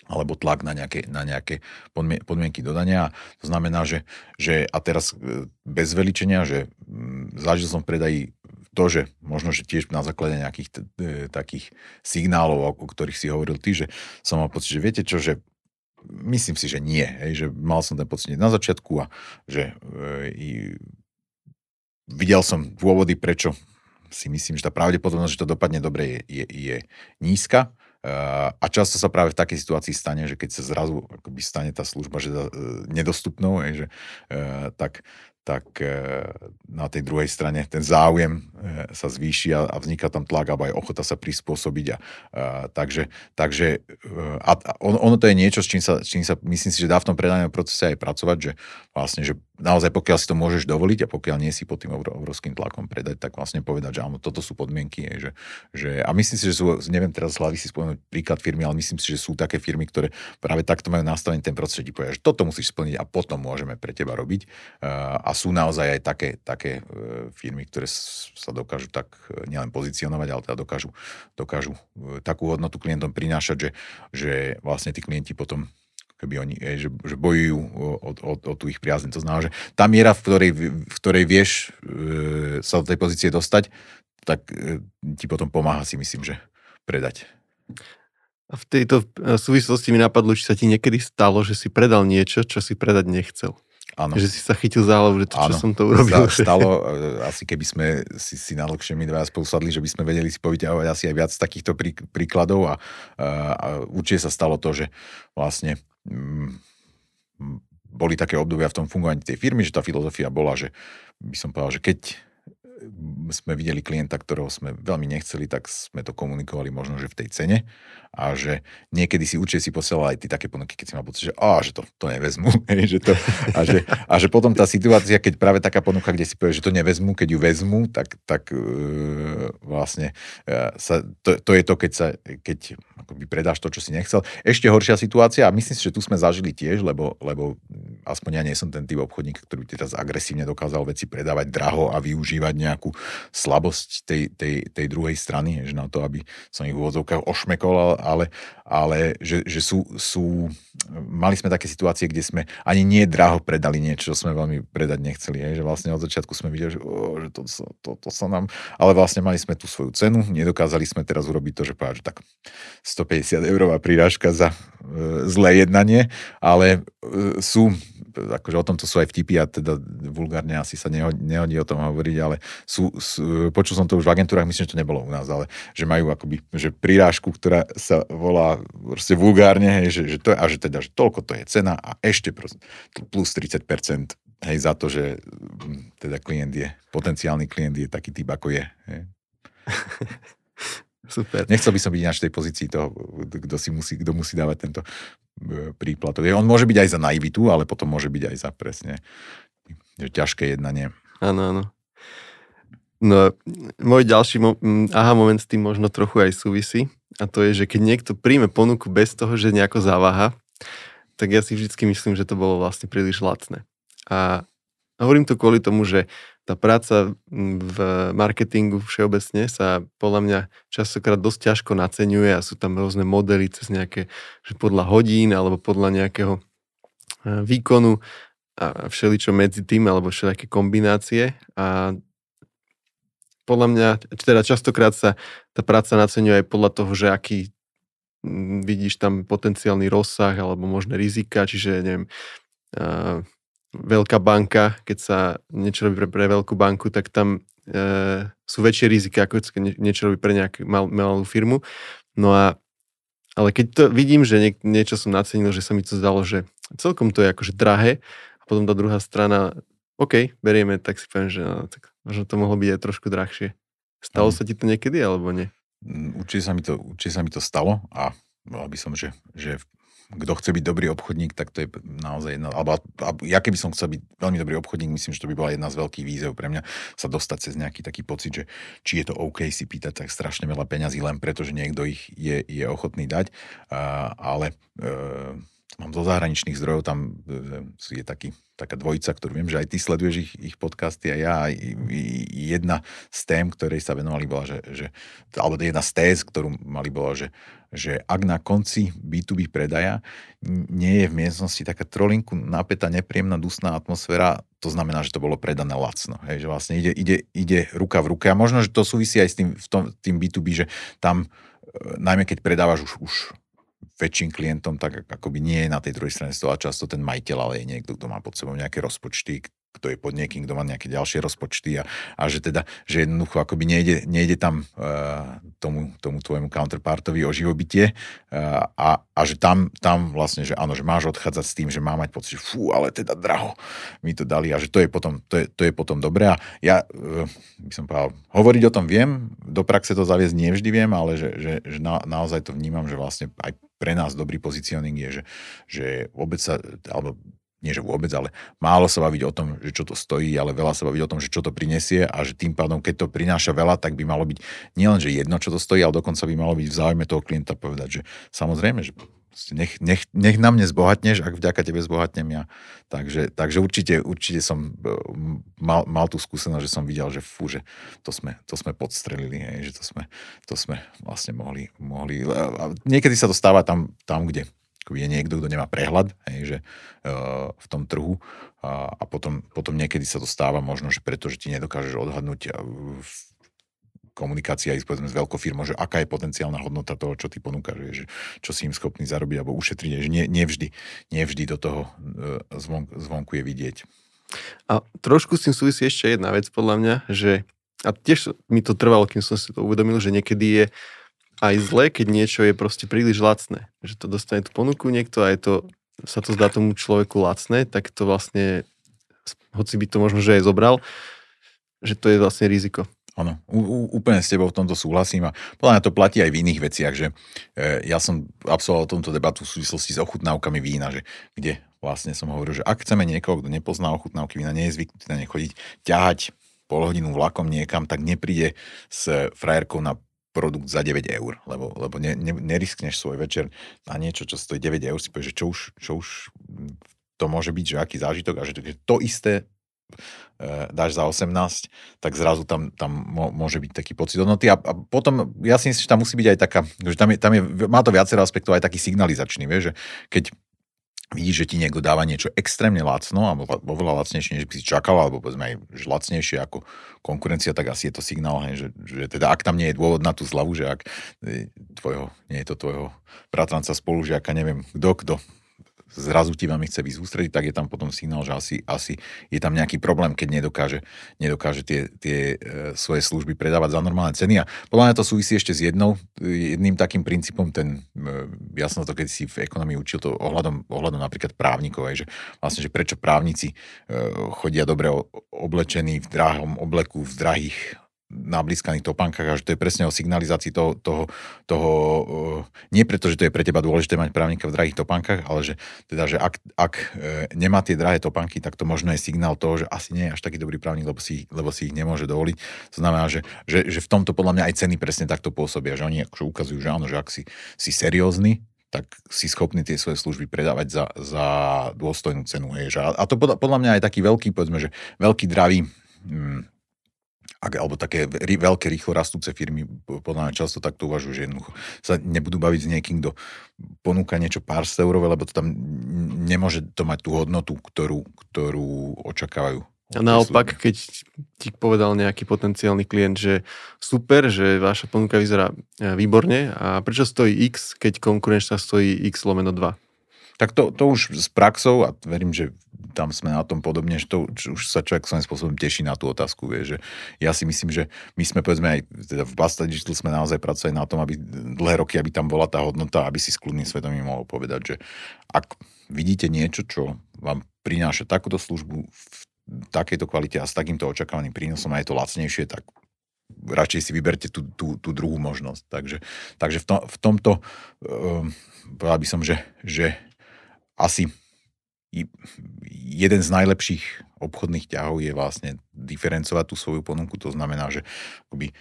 alebo tlak na nejaké, na nejaké podmienky dodania. To znamená, že, že a teraz e, bez veličenia, že mm, zažil som v predaji to, že možno, že tiež na základe nejakých t- t- takých signálov, o ktorých si hovoril ty, že som mal pocit, že viete čo, že myslím si, že nie, hej, že mal som ten pocit na začiatku a že e, videl som dôvody, prečo si myslím, že tá pravdepodobnosť, že to dopadne dobre, je, je, je nízka a často sa práve v takej situácii stane, že keď sa zrazu akoby stane tá služba že nedostupnou, že, tak, tak e, na tej druhej strane ten záujem e, sa zvýši a, vzniká tam tlak alebo aj ochota sa prispôsobiť. A, a, takže takže e, a, a ono to je niečo, s čím sa, čím sa myslím si, že dá v tom predajnom procese aj pracovať, že vlastne, že naozaj pokiaľ si to môžeš dovoliť a pokiaľ nie si pod tým obrovským tlakom predať, tak vlastne povedať, že áno, toto sú podmienky. Je, že, že, a myslím si, že sú, neviem teraz z hlavy si spomenúť príklad firmy, ale myslím si, že sú také firmy, ktoré práve takto majú nastavený ten prostredí, povedia, že toto musíš splniť a potom môžeme pre teba robiť. A sú naozaj aj také, také e, firmy, ktoré sa dokážu tak e, nielen pozicionovať, ale teda dokážu, dokážu e, takú hodnotu klientom prinášať, že, že vlastne tí klienti potom keby oni, že, že bojujú o, o, o, tú ich priazň. To znamená, že tá miera, v ktorej, v ktorej vieš sa do tej pozície dostať, tak ti potom pomáha si myslím, že predať. A v tejto súvislosti mi napadlo, či sa ti niekedy stalo, že si predal niečo, čo si predať nechcel. Áno. Že si sa chytil za hlavu, že to, čo som to urobil. Stalo, e, asi keby sme si, si najdlhšie my dva spolu sadli, že by sme vedeli si povyťahovať asi aj viac takýchto prí, príkladov a, a, a určite sa stalo to, že vlastne mm, boli také obdobia v tom fungovaní tej firmy, že tá filozofia bola, že by som povedal, že keď sme videli klienta, ktorého sme veľmi nechceli, tak sme to komunikovali možno, že v tej cene a že niekedy si určite si posielal aj ty také ponuky, keď si mal pocit, že, á, že to, to nevezmu. že to, a, že, a že potom tá situácia, keď práve taká ponuka, kde si povie, že to nevezmu, keď ju vezmu, tak, tak uh, vlastne uh, sa, to, to, je to, keď, sa, keď akoby predáš to, čo si nechcel. Ešte horšia situácia a myslím si, že tu sme zažili tiež, lebo, lebo aspoň ja nie som ten typ obchodník, ktorý by teraz agresívne dokázal veci predávať draho a využívať nejakú slabosť tej, tej, tej druhej strany, že na to, aby som ich v úvodzovkách ošmekol, ale, ale že, že sú, sú, mali sme také situácie, kde sme ani nie draho predali niečo, čo sme veľmi predať nechceli. Je, že vlastne od začiatku sme videli, že, oh, že to, to, to sa nám... Ale vlastne mali sme tú svoju cenu, nedokázali sme teraz urobiť to, že povedať, že tak 150 eurová prírážka za e, zlé jednanie, ale e, sú akože o tomto sú aj vtipy a teda vulgárne asi sa nehodí, nehodí o tom hovoriť, ale sú, sú, počul som to už v agentúrach, myslím, že to nebolo u nás, ale že majú akoby, že prirážku, ktorá sa volá proste vulgárne, hej, že, že to, a že teda, že toľko to je cena a ešte proste, plus 30% hej, za to, že hm, teda klient je, potenciálny klient je taký typ, ako je. Hej. Super. Nechcel by som byť ináč v tej pozícii toho, kto, si musí, kto musí dávať tento príplatok. On môže byť aj za naivitu, ale potom môže byť aj za presne ťažké jednanie. Áno, áno. No, môj ďalší mo- aha moment s tým možno trochu aj súvisí a to je, že keď niekto príjme ponuku bez toho, že nejako závaha, tak ja si vždycky myslím, že to bolo vlastne príliš lacné. A hovorím to kvôli tomu, že tá práca v marketingu všeobecne sa podľa mňa častokrát dosť ťažko naceňuje a sú tam rôzne modely cez nejaké, že podľa hodín alebo podľa nejakého e, výkonu a všeličo medzi tým alebo všelijaké kombinácie. A podľa mňa, teda častokrát sa tá práca naceňuje aj podľa toho, že aký vidíš tam potenciálny rozsah alebo možné rizika, čiže neviem, veľká banka, keď sa niečo robí pre, pre veľkú banku, tak tam e, sú väčšie rizika, ako keď niečo robí pre nejakú mal, malú firmu. No a ale keď to vidím, že nie, niečo som nacenil, že sa mi to zdalo, že celkom to je akože drahé a potom tá druhá strana, OK, berieme, tak si poviem, že no, tak možno to mohlo byť aj trošku drahšie. Stalo mm. sa ti to niekedy, alebo nie? Mm, určite sa mi to, určite sa mi to stalo a bola by som, že, že kto chce byť dobrý obchodník, tak to je naozaj jedna, alebo ja keby som chcel byť veľmi dobrý obchodník, myslím, že to by bola jedna z veľkých výzev pre mňa sa dostať cez nejaký taký pocit, že či je to OK si pýtať tak strašne veľa peňazí len preto, že niekto ich je, je ochotný dať, uh, ale uh, mám zo zahraničných zdrojov, tam uh, je taký taká dvojica, ktorú viem, že aj ty sleduješ ich, ich podcasty a ja. A jedna z tém, ktorej sa venovali, bola, že, že alebo jedna z téz, ktorú mali, bola, že, že ak na konci B2B predaja nie je v miestnosti taká trolinku napätá, nepríjemná, dusná atmosféra, to znamená, že to bolo predané lacno. Hej, že vlastne ide, ide, ide ruka v ruke. A možno, že to súvisí aj s tým, v tom, tým B2B, že tam, e, najmä keď predávaš už, už väčším klientom, tak akoby nie je na tej druhej strane stola často ten majiteľ, ale je niekto, kto má pod sebou nejaké rozpočty, kto je pod niekým, kto má nejaké ďalšie rozpočty a, a že teda, že jednoducho akoby nejde, nejde tam uh, tomu, tomu tvojemu counterpartovi o živobytie uh, a, a že tam, tam vlastne, že áno, že máš odchádzať s tým, že má mať pocit, že fú, ale teda draho mi to dali a že to je potom, to je, to je potom dobré. A ja uh, by som povedal, hovoriť o tom viem, do praxe to zaviesť nevždy viem, ale že, že, že na, naozaj to vnímam, že vlastne aj pre nás dobrý pozicioning je, že, že vôbec sa, alebo nie že vôbec, ale málo sa baviť o tom, že čo to stojí, ale veľa sa baviť o tom, že čo to prinesie a že tým pádom, keď to prináša veľa, tak by malo byť nielen, že jedno, čo to stojí, ale dokonca by malo byť v záujme toho klienta povedať, že samozrejme, že nech, nech, nech na mne zbohatneš, ak vďaka tebe zbohatnem ja. Takže, takže určite, určite som e, mal, mal tú skúsenosť, že som videl, že fú, že to sme, to sme podstrelili, že to sme, to sme vlastne mohli, mohli niekedy sa to stáva tam, tam kde je niekto, kto nemá prehľad hej, že, uh, v tom trhu a, a potom, potom niekedy sa to stáva možno, že preto, že ti nedokážeš odhadnúť v komunikácia aj povedzme, s veľkou firmou, že aká je potenciálna hodnota toho, čo ty ponúkaš, že, čo si im schopný zarobiť alebo ušetriť, že nie, nevždy, nevždy do toho uh, zvon, zvonku je vidieť. A trošku s tým súvisí ešte jedna vec podľa mňa, že a tiež mi to trvalo, kým som si to uvedomil, že niekedy je aj zle, keď niečo je proste príliš lacné. Že to dostane tú ponuku niekto a je to, sa to zdá tomu človeku lacné, tak to vlastne, hoci by to možno, že aj zobral, že to je vlastne riziko. Áno, úplne s tebou v tomto súhlasím a podľa mňa to platí aj v iných veciach, že e, ja som absolvoval tomto debatu v súvislosti s ochutnávkami vína, že kde vlastne som hovoril, že ak chceme niekoho, kto nepozná ochutnávky vína, nie je zvyknutý na ne chodiť, ťahať pol hodinu vlakom niekam, tak nepríde s frajerkou na produkt za 9 eur, lebo, lebo ne, ne, neriskneš svoj večer na niečo, čo stojí 9 eur, si povieš, že čo už, čo už to môže byť, že aký zážitok a že to isté e, dáš za 18, tak zrazu tam, tam môže byť taký pocit hodnoty. A, a potom, ja si myslím, že tam musí byť aj taká, že tam je, tam je, má to viacero aspektov, aj taký signalizačný, vieš, že keď vidíš, že ti niekto dáva niečo extrémne lacno, alebo oveľa lacnejšie, než by si čakal, alebo povedzme aj lacnejšie ako konkurencia, tak asi je to signál, hej, že, že teda ak tam nie je dôvod na tú zľavu, že ak e, tvojho, nie je to tvojho bratranca spolužiaka, neviem kto, kto zrazu ti veľmi chce ísť ústrediť, tak je tam potom signál, že asi, asi je tam nejaký problém, keď nedokáže, nedokáže tie, tie e, svoje služby predávať za normálne ceny. A podľa mňa to súvisí ešte s jednou, jedným takým princípom, ten, e, ja som to keď si v ekonomii učil to ohľadom, ohľadom napríklad právnikov, aj, že vlastne, že prečo právnici e, chodia dobre oblečení v drahom obleku, v drahých na blízkaných topánkach a že to je presne o signalizácii toho, toho, toho uh, nie preto, že to je pre teba dôležité mať právnika v drahých topánkach, ale že teda, že ak, ak uh, nemá tie drahé topánky, tak to možno je signál toho, že asi nie je až taký dobrý právnik, lebo si, lebo si ich nemôže dovoliť. To znamená, že, že, že v tomto podľa mňa aj ceny presne takto pôsobia, že oni akože ukazujú, že áno, že ak si, si seriózny, tak si schopný tie svoje služby predávať za, za dôstojnú cenu. Hej. A to podľa, podľa mňa aj taký veľký, povedzme, že veľký dravý hm, alebo také veľké, rýchlo rastúce firmy podľa mňa často takto uvažujú, že jednoducho sa nebudú baviť s niekým, kto ponúka niečo pár eurové, lebo to tam nemôže to mať tú hodnotu, ktorú, ktorú očakávajú. A naopak, keď ti povedal nejaký potenciálny klient, že super, že vaša ponuka vyzerá e, výborne a prečo stojí X, keď konkurenčná stojí X lomeno 2? Tak to, to už s praxou, a verím, že tam sme na tom podobne, že to už sa človek svojím spôsobom teší na tú otázku. Vie, že ja si myslím, že my sme povedzme aj teda v Basta Digital sme naozaj pracovali na tom, aby dlhé roky, aby tam bola tá hodnota, aby si s kľudným svedomím mohol povedať, že ak vidíte niečo, čo vám prináša takúto službu v takejto kvalite a s takýmto očakávaným prínosom a je to lacnejšie, tak radšej si vyberte tú, tú, tú druhú možnosť. Takže, takže v, to, v tomto um, povedal by som, že, že asi jeden z najlepších obchodných ťahov je vlastne diferencovať tú svoju ponuku. To znamená, že akoby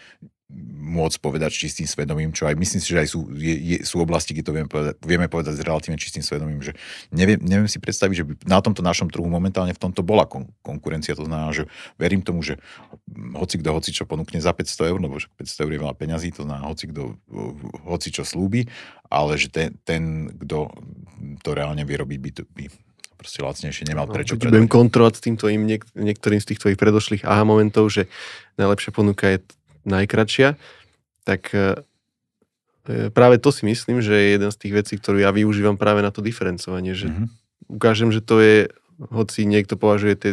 môcť povedať s čistým svedomím, čo aj myslím si, že aj sú, je, je, sú oblasti, kde to vieme povedať, vieme povedať s relatívne čistým svedomím, že neviem, neviem si predstaviť, že by na tomto našom trhu momentálne v tomto bola kon, konkurencia. To znamená, že verím tomu, že hoci kto hoci čo ponúkne za 500 eur, lebo 500 eur je veľa peňazí, to znamená hoci kto hoci čo slúbi, ale že ten, ten kto to reálne vie robiť, by, by proste lacnejšie nemal no, prečo predať. Budem kontrolovať s týmto im niek- niektorým z tých tvojich predošlých aha momentov, že najlepšia ponuka je najkračšia, tak e, e, práve to si myslím, že je jeden z tých vecí, ktorú ja využívam práve na to diferencovanie, že mm-hmm. ukážem, že to je, hoci niekto považuje tie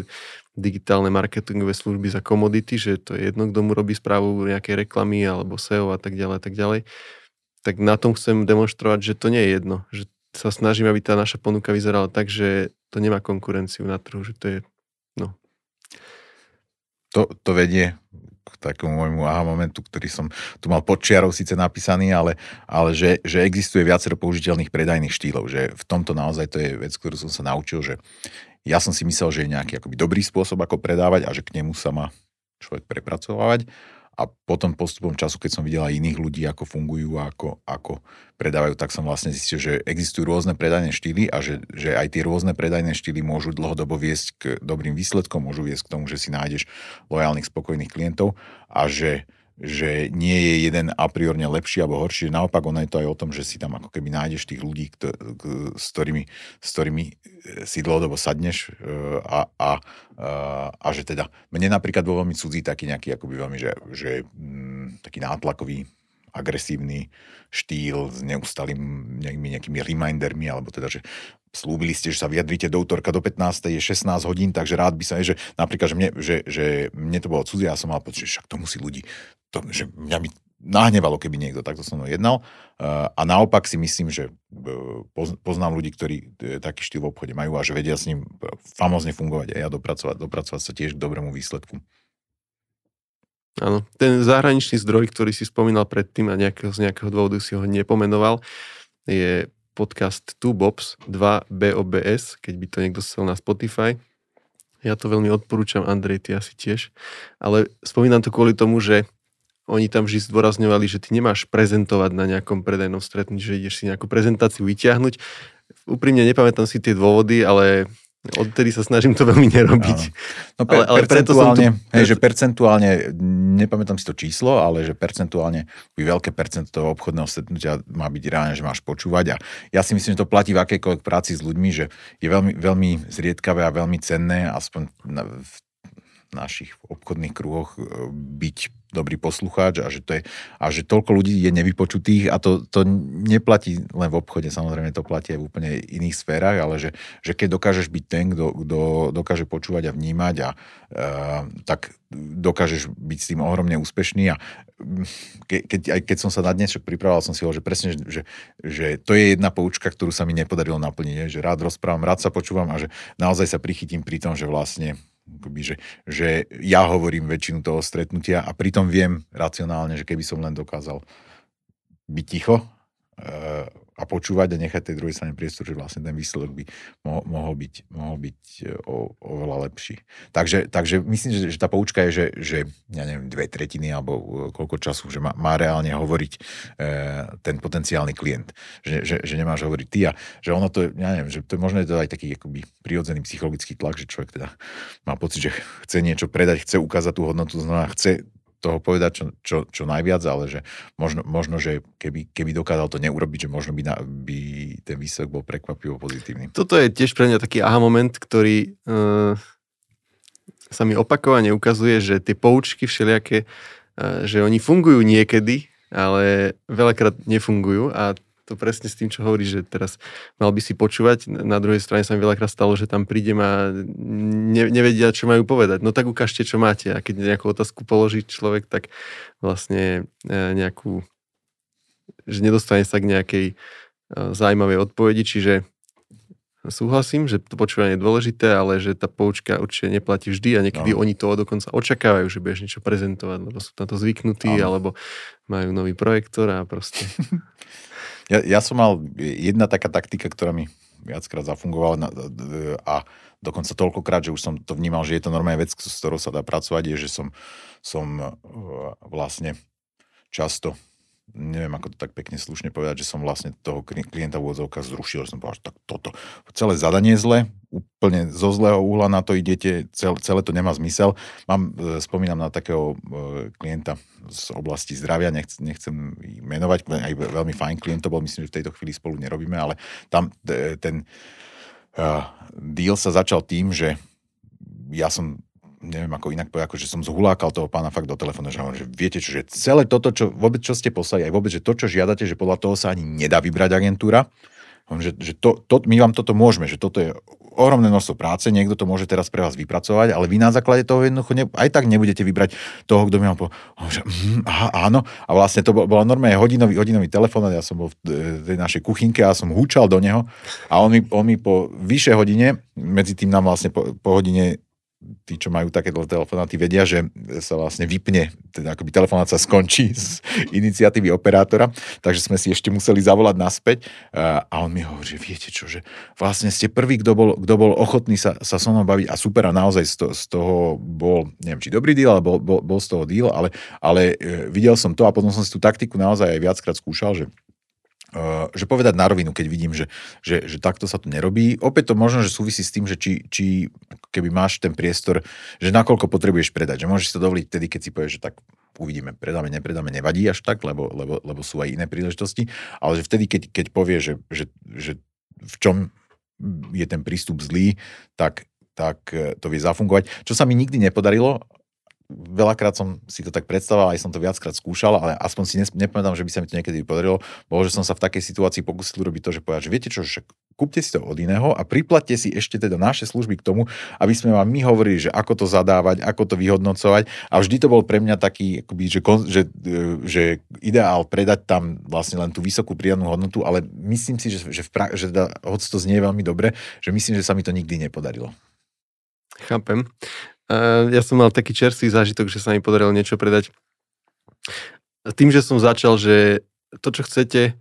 digitálne marketingové služby za komodity, že to je jedno, kto mu robí správu nejakej reklamy alebo SEO a tak ďalej a tak ďalej. Tak na tom chcem demonstrovať, že to nie je jedno. Že sa snažím, aby tá naša ponuka vyzerala tak, že to nemá konkurenciu na trhu, že to je, no. To, to vedie k takému môjmu aha momentu, ktorý som tu mal podčiarov síce napísaný, ale, ale že, že existuje viacero použiteľných predajných štýlov, že v tomto naozaj to je vec, ktorú som sa naučil, že ja som si myslel, že je nejaký akoby dobrý spôsob, ako predávať a že k nemu sa má človek prepracovávať a potom postupom času, keď som videl aj iných ľudí, ako fungujú a ako, ako predávajú, tak som vlastne zistil, že existujú rôzne predajné štýly a že, že aj tie rôzne predajné štýly môžu dlhodobo viesť k dobrým výsledkom, môžu viesť k tomu, že si nájdeš lojálnych, spokojných klientov a že, že nie je jeden a priorne lepší alebo horší. Naopak, ono je to aj o tom, že si tam ako keby nájdeš tých ľudí, kto, s, ktorými, s ktorými e, si dlhodobo sadneš e, a, a, a, a že teda mne napríklad vo veľmi cudzí taký nejaký akoby veľmi, že, že m, mm, taký nátlakový agresívny štýl s neustalým nejakými, nejakými remindermi, alebo teda, že slúbili ste, že sa vyjadrite do útorka do 15. je 16 hodín, takže rád by sa, že napríklad, že mne, že, že mne to bolo cudzie, ja som mal pocit, že však to musí ľudí, to, že mňa by nahnevalo, keby niekto takto so mnou jednal. A naopak si myslím, že e, poznám ľudí, ktorí e, taký štýl v obchode majú a že vedia s ním famozne fungovať a ja dopracovať, dopracovať sa tiež k dobrému výsledku. Áno, ten zahraničný zdroj, ktorý si spomínal predtým a nejakého, z nejakého dôvodu si ho nepomenoval, je podcast Two Bobs, 2 BOBS, keď by to niekto chcel na Spotify. Ja to veľmi odporúčam, Andrej, ty asi tiež. Ale spomínam to kvôli tomu, že oni tam vždy zdôrazňovali, že ty nemáš prezentovať na nejakom predajnom stretnutí, že ideš si nejakú prezentáciu vyťahnuť. Úprimne nepamätám si tie dôvody, ale Odtedy sa snažím to veľmi nerobiť. No, per, ale, ale percentuálne, tu... hej, že percentuálne, nepamätám si to číslo, ale že percentuálne veľké percento toho obchodného stretnutia má byť reálne, že máš počúvať. A ja si myslím, že to platí v akejkoľvek práci s ľuďmi, že je veľmi, veľmi zriedkavé a veľmi cenné, aspoň v našich obchodných kruhoch e, byť dobrý poslucháč a že, to je, a že toľko ľudí je nevypočutých a to, to neplatí len v obchode, samozrejme to platí aj v úplne iných sférach, ale že, že keď dokážeš byť ten, kto, kto dokáže počúvať a vnímať a uh, tak dokážeš byť s tým ohromne úspešný a mm, ke, keď, aj keď som sa na dnes pripravoval, som si hovoril, že presne, že, že to je jedna poučka, ktorú sa mi nepodarilo naplniť, že rád rozprávam, rád sa počúvam a že naozaj sa prichytím pri tom, že vlastne že, že ja hovorím väčšinu toho stretnutia a pritom viem racionálne, že keby som len dokázal byť ticho eh, a počúvať a nechať tej druhej strane priestor, že vlastne ten výsledok by mohol, mohol byť, mohol byť e, o, oveľa lepší. Takže, takže myslím, že, že tá poučka je, že, že ja neviem, dve tretiny alebo e, koľko času, že má, má reálne hovoriť e, ten potenciálny klient. Že, že, že nemáš hovoriť ty a že ono to, ja neviem, že to je možno je to aj taký akoby prirodzený psychologický tlak, že človek teda má pocit, že chce niečo predať, chce ukázať tú hodnotu, znamená chce toho povedať čo, čo, čo najviac, ale že možno, možno že keby, keby dokázal to neurobiť, že možno by, na, by ten výsledok bol prekvapivo pozitívny. Toto je tiež pre mňa taký aha moment, ktorý uh, sa mi opakovane ukazuje, že tie poučky všelijaké, uh, že oni fungujú niekedy, ale veľakrát nefungujú a to presne s tým, čo hovorí, že teraz mal by si počúvať. Na druhej strane sa mi veľakrát stalo, že tam prídem a ne, nevedia, čo majú povedať. No tak ukážte, čo máte. A keď nejakú otázku položí človek, tak vlastne e, nejakú, že nedostane sa k nejakej e, zaujímavej odpovedi, čiže súhlasím, že to počúvanie je dôležité, ale že tá poučka určite neplatí vždy a niekedy no. oni to dokonca očakávajú, že budeš niečo prezentovať, lebo sú na to zvyknutí, no. alebo majú nový projektor a proste Ja, ja som mal jedna taká taktika, ktorá mi viackrát zafungovala na, a dokonca toľkokrát, že už som to vnímal, že je to normálna vec, s ktorou sa dá pracovať, je, že som, som e, vlastne často neviem ako to tak pekne slušne povedať, že som vlastne toho klienta v úvodzovkách zrušil, že som povedal, že tak toto, celé zadanie zle, úplne zo zlého uhla na to idete, celé, to nemá zmysel. Mám, e, spomínam na takého e, klienta z oblasti zdravia, nechcem, menovať, aj veľmi fajn klient to bol, myslím, že v tejto chvíli spolu nerobíme, ale tam ten uh, deal sa začal tým, že ja som neviem ako inak povedať, ako že som zhulákal toho pána fakt do telefónu, že hovorím, že viete čo, že celé toto, čo vôbec čo ste poslali, aj vôbec, že to, čo žiadate, že podľa toho sa ani nedá vybrať agentúra, že, že to, to, my vám toto môžeme, že toto je ohromné množstvo práce, niekto to môže teraz pre vás vypracovať, ale vy na základe toho jednoducho ne, aj tak nebudete vybrať toho, kto mi mal po, že, mm, áno. A vlastne to bola normálne hodinový, hodinový telefón, ja som bol v tej našej kuchynke a som húčal do neho a on mi, on mi po vyššej hodine, medzi tým nám vlastne po, po hodine tí, čo majú takéto telefonáty, vedia, že sa vlastne vypne, teda akoby telefonát sa skončí z iniciatívy operátora, takže sme si ešte museli zavolať naspäť. A on mi hovorí, že viete čo, že vlastne ste prvý, kto bol, kto bol ochotný sa, sa so mnou baviť. A super a naozaj z, to, z toho bol, neviem, či dobrý deal, ale bol, bol, bol z toho deal, ale, ale e, videl som to a potom som si tú taktiku naozaj aj viackrát skúšal, že že povedať na rovinu, keď vidím, že, že, že takto sa to nerobí. Opäť to možno, že súvisí s tým, že či, či keby máš ten priestor, že nakoľko potrebuješ predať. Že môžeš si to dovoliť vtedy, keď si povieš, že tak uvidíme, predáme, nepredáme, nevadí až tak, lebo, lebo, lebo sú aj iné príležitosti. Ale že vtedy, keď, keď povieš, že, že, že v čom je ten prístup zlý, tak, tak eh, to vie zafungovať. Čo sa mi nikdy nepodarilo, veľakrát som si to tak predstavoval, aj som to viackrát skúšal, ale aspoň si nepamätám, že by sa mi to niekedy podarilo. Bolo, že som sa v takej situácii pokusil robiť to, že povedať, že viete čo, že kúpte si to od iného a priplatte si ešte teda naše služby k tomu, aby sme vám my hovorili, že ako to zadávať, ako to vyhodnocovať. A vždy to bol pre mňa taký, akoby, že, že, že ideál predať tam vlastne len tú vysokú pridanú hodnotu, ale myslím si, že, že, v pra- že teda, hoď to znie veľmi dobre, že myslím, že sa mi to nikdy nepodarilo. Chápem. Ja som mal taký čerstvý zážitok, že sa mi podarilo niečo predať. Tým, že som začal, že to, čo chcete,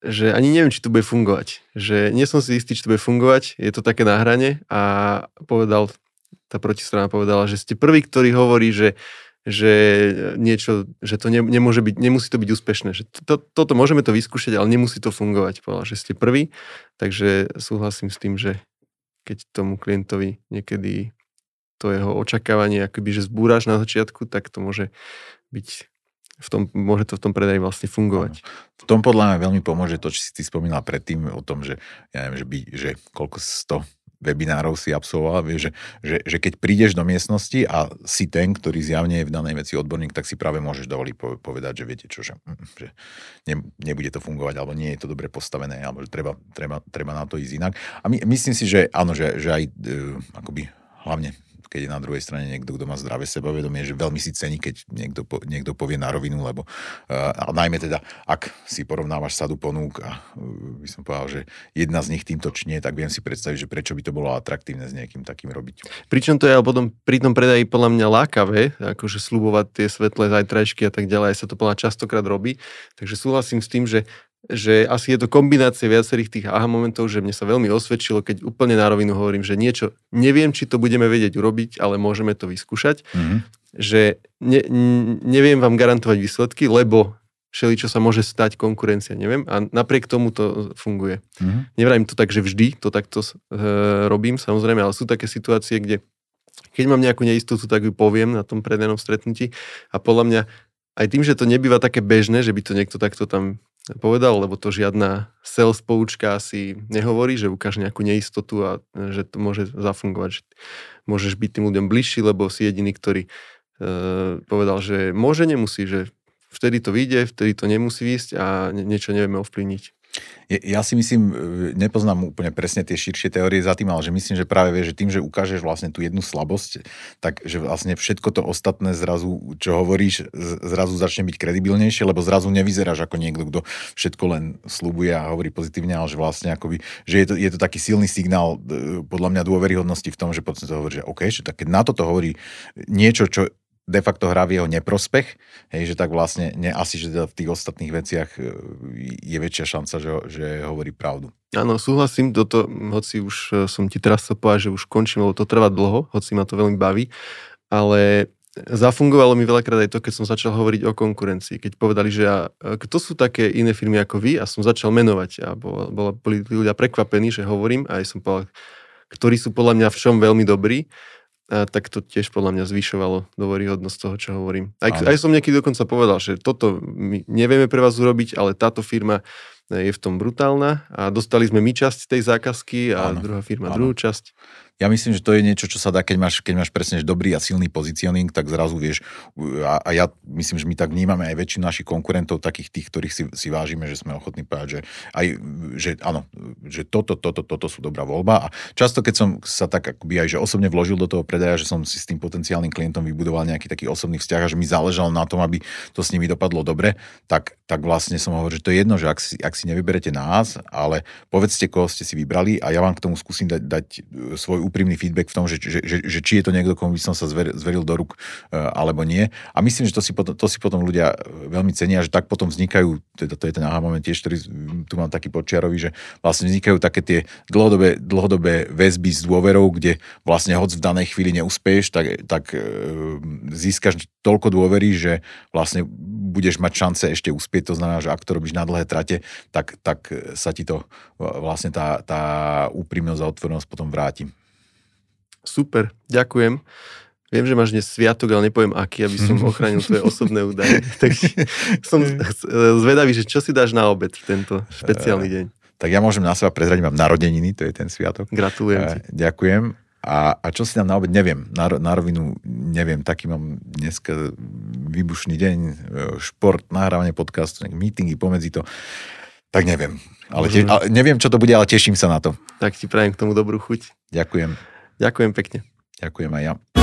že ani neviem, či to bude fungovať. Že nie som si istý, či to bude fungovať, je to také na hrane a povedal, tá protistrana povedala, že ste prvý, ktorý hovorí, že že niečo, že to ne, nemôže byť, nemusí to byť úspešné. Že to, toto môžeme to vyskúšať, ale nemusí to fungovať. Povedal, že ste prvý, takže súhlasím s tým, že keď tomu klientovi niekedy to jeho očakávanie akoby, že zbúraš na začiatku, tak to môže byť v tom, môže to v tom predaji vlastne fungovať. V tom podľa mňa veľmi pomôže to, čo si ty spomínal predtým o tom, že ja neviem, že, by, že koľko 100 webinárov si absolvoval, vieš, že, že, že keď prídeš do miestnosti a si ten, ktorý zjavne je v danej veci odborník, tak si práve môžeš dovoliť povedať, že viete čo, že, mm, že ne, nebude to fungovať, alebo nie je to dobre postavené, alebo že treba, treba, treba na to ísť inak. A my, myslím si, že áno, že, že aj e, akoby hlavne keď je na druhej strane niekto, kto má zdravé sebavedomie, že veľmi si cení, keď niekto, po, niekto povie na rovinu, lebo uh, a najmä teda, ak si porovnávaš sadu ponúk a uh, by som povedal, že jedna z nich týmto čnie, tak viem si predstaviť, že prečo by to bolo atraktívne s niekým takým robiť. Pričom to je ale potom pri tom predaji podľa mňa lákavé, akože slubovať tie svetlé zajtrajšky a tak ďalej, sa to podľa častokrát robí. Takže súhlasím s tým, že že asi je to kombinácia viacerých tých aha momentov, že mne sa veľmi osvedčilo, keď úplne na rovinu hovorím, že niečo, neviem, či to budeme vedieť urobiť, ale môžeme to vyskúšať, mm-hmm. že ne, neviem vám garantovať výsledky, lebo všeli, čo sa môže stať, konkurencia, neviem. A napriek tomu to funguje. Mm-hmm. Nevrajím to tak, že vždy to takto e, robím, samozrejme, ale sú také situácie, kde keď mám nejakú neistotu, tak ju poviem na tom predajnom stretnutí a podľa mňa aj tým, že to nebýva také bežné, že by to niekto takto tam povedal, lebo to žiadna sales poučka asi nehovorí, že ukáže nejakú neistotu a že to môže zafungovať, že môžeš byť tým ľuďom bližší, lebo si jediný, ktorý e, povedal, že môže, nemusí, že vtedy to vyjde, vtedy to nemusí výjsť a niečo nevieme ovplyvniť. Ja si myslím, e, nepoznám úplne presne tie širšie teórie za tým, ale že myslím, že práve vie, že tým, že ukážeš vlastne tú jednu slabosť, tak že vlastne všetko to ostatné zrazu, čo hovoríš, zrazu začne byť kredibilnejšie, lebo zrazu nevyzeráš ako niekto, kto všetko len slúbuje a hovorí pozitívne, ale že vlastne akoby, že je to, je to taký silný signál e, podľa mňa dôveryhodnosti v tom, že potom to hovorí, že OK, že tak keď na toto hovorí niečo, čo de facto hrá v jeho neprospech, hej, že tak vlastne ne, asi, že teda v tých ostatných veciach e, je väčšia šanca, že, že hovorí pravdu. Áno, súhlasím, toto, hoci už e, som ti teraz chcel povedať, že už končím, lebo to trvá dlho, hoci ma to veľmi baví, ale zafungovalo mi veľakrát aj to, keď som začal hovoriť o konkurencii. Keď povedali, že ja, e, kto sú také iné firmy ako vy a som začal menovať a bol, boli ľudia prekvapení, že hovorím a aj som povedal, ktorí sú podľa mňa v čom veľmi dobrí a tak to tiež podľa mňa zvyšovalo dôveryhodnosť toho, čo hovorím. Aj, aj som niekedy dokonca povedal, že toto my nevieme pre vás urobiť, ale táto firma je v tom brutálna a dostali sme my časť tej zákazky a Áno. druhá firma Áno. druhú časť. ja myslím, že to je niečo, čo sa dá, keď máš, keď máš presne dobrý a silný pozicioning, tak zrazu vieš, a, a ja myslím, že my tak vnímame aj väčšinu našich konkurentov, takých tých, ktorých si, si vážime, že sme ochotní povedať, že, aj, že áno, že toto, toto, toto sú dobrá voľba. A často, keď som sa tak akoby aj že osobne vložil do toho predaja, že som si s tým potenciálnym klientom vybudoval nejaký taký osobný vzťah a že mi záležalo na tom, aby to s nimi dopadlo dobre, tak, tak vlastne som hovoril, že to je jedno, že ak si, ak si nevyberete nás, ale povedzte, koho ste si vybrali a ja vám k tomu skúsim dať, dať svoj úprimný feedback v tom, že, že, že, že či je to niekto, komu by som sa zver, zveril do rúk e, alebo nie. A myslím, že to si, potom, to si potom ľudia veľmi cenia, že tak potom vznikajú, teda to je ten aha moment tiež, ktorý tu mám taký počiarový, že vlastne vznikajú také tie dlhodobé, dlhodobé väzby s dôverou, kde vlastne hoď v danej chvíli neúspeješ, tak, tak e, získaš toľko dôvery, že vlastne budeš mať šance ešte uspieť. To znamená, že ak to robíš na dlhé trate, tak, tak sa ti to vlastne tá, tá úprimnosť a otvorenosť potom vráti. Super, ďakujem. Viem, že máš dnes sviatok, ale nepoviem aký, aby som ochránil tvoje osobné údaje. Takže som zvedavý, že čo si dáš na obed v tento špeciálny deň. Tak ja môžem na seba prezradiť, mám narodeniny, to je ten sviatok. Gratulujem ti. Ďakujem. A, a čo si dám na obed, neviem. Na, na rovinu neviem. Taký mám dneska výbušný deň, šport, nahrávanie podcastu, meetingy pomedzi to. Tak neviem. Ale, te, ale neviem, čo to bude, ale teším sa na to. Tak ti prajem k tomu dobrú chuť. Ďakujem. Ďakujem pekne. Ďakujem aj ja.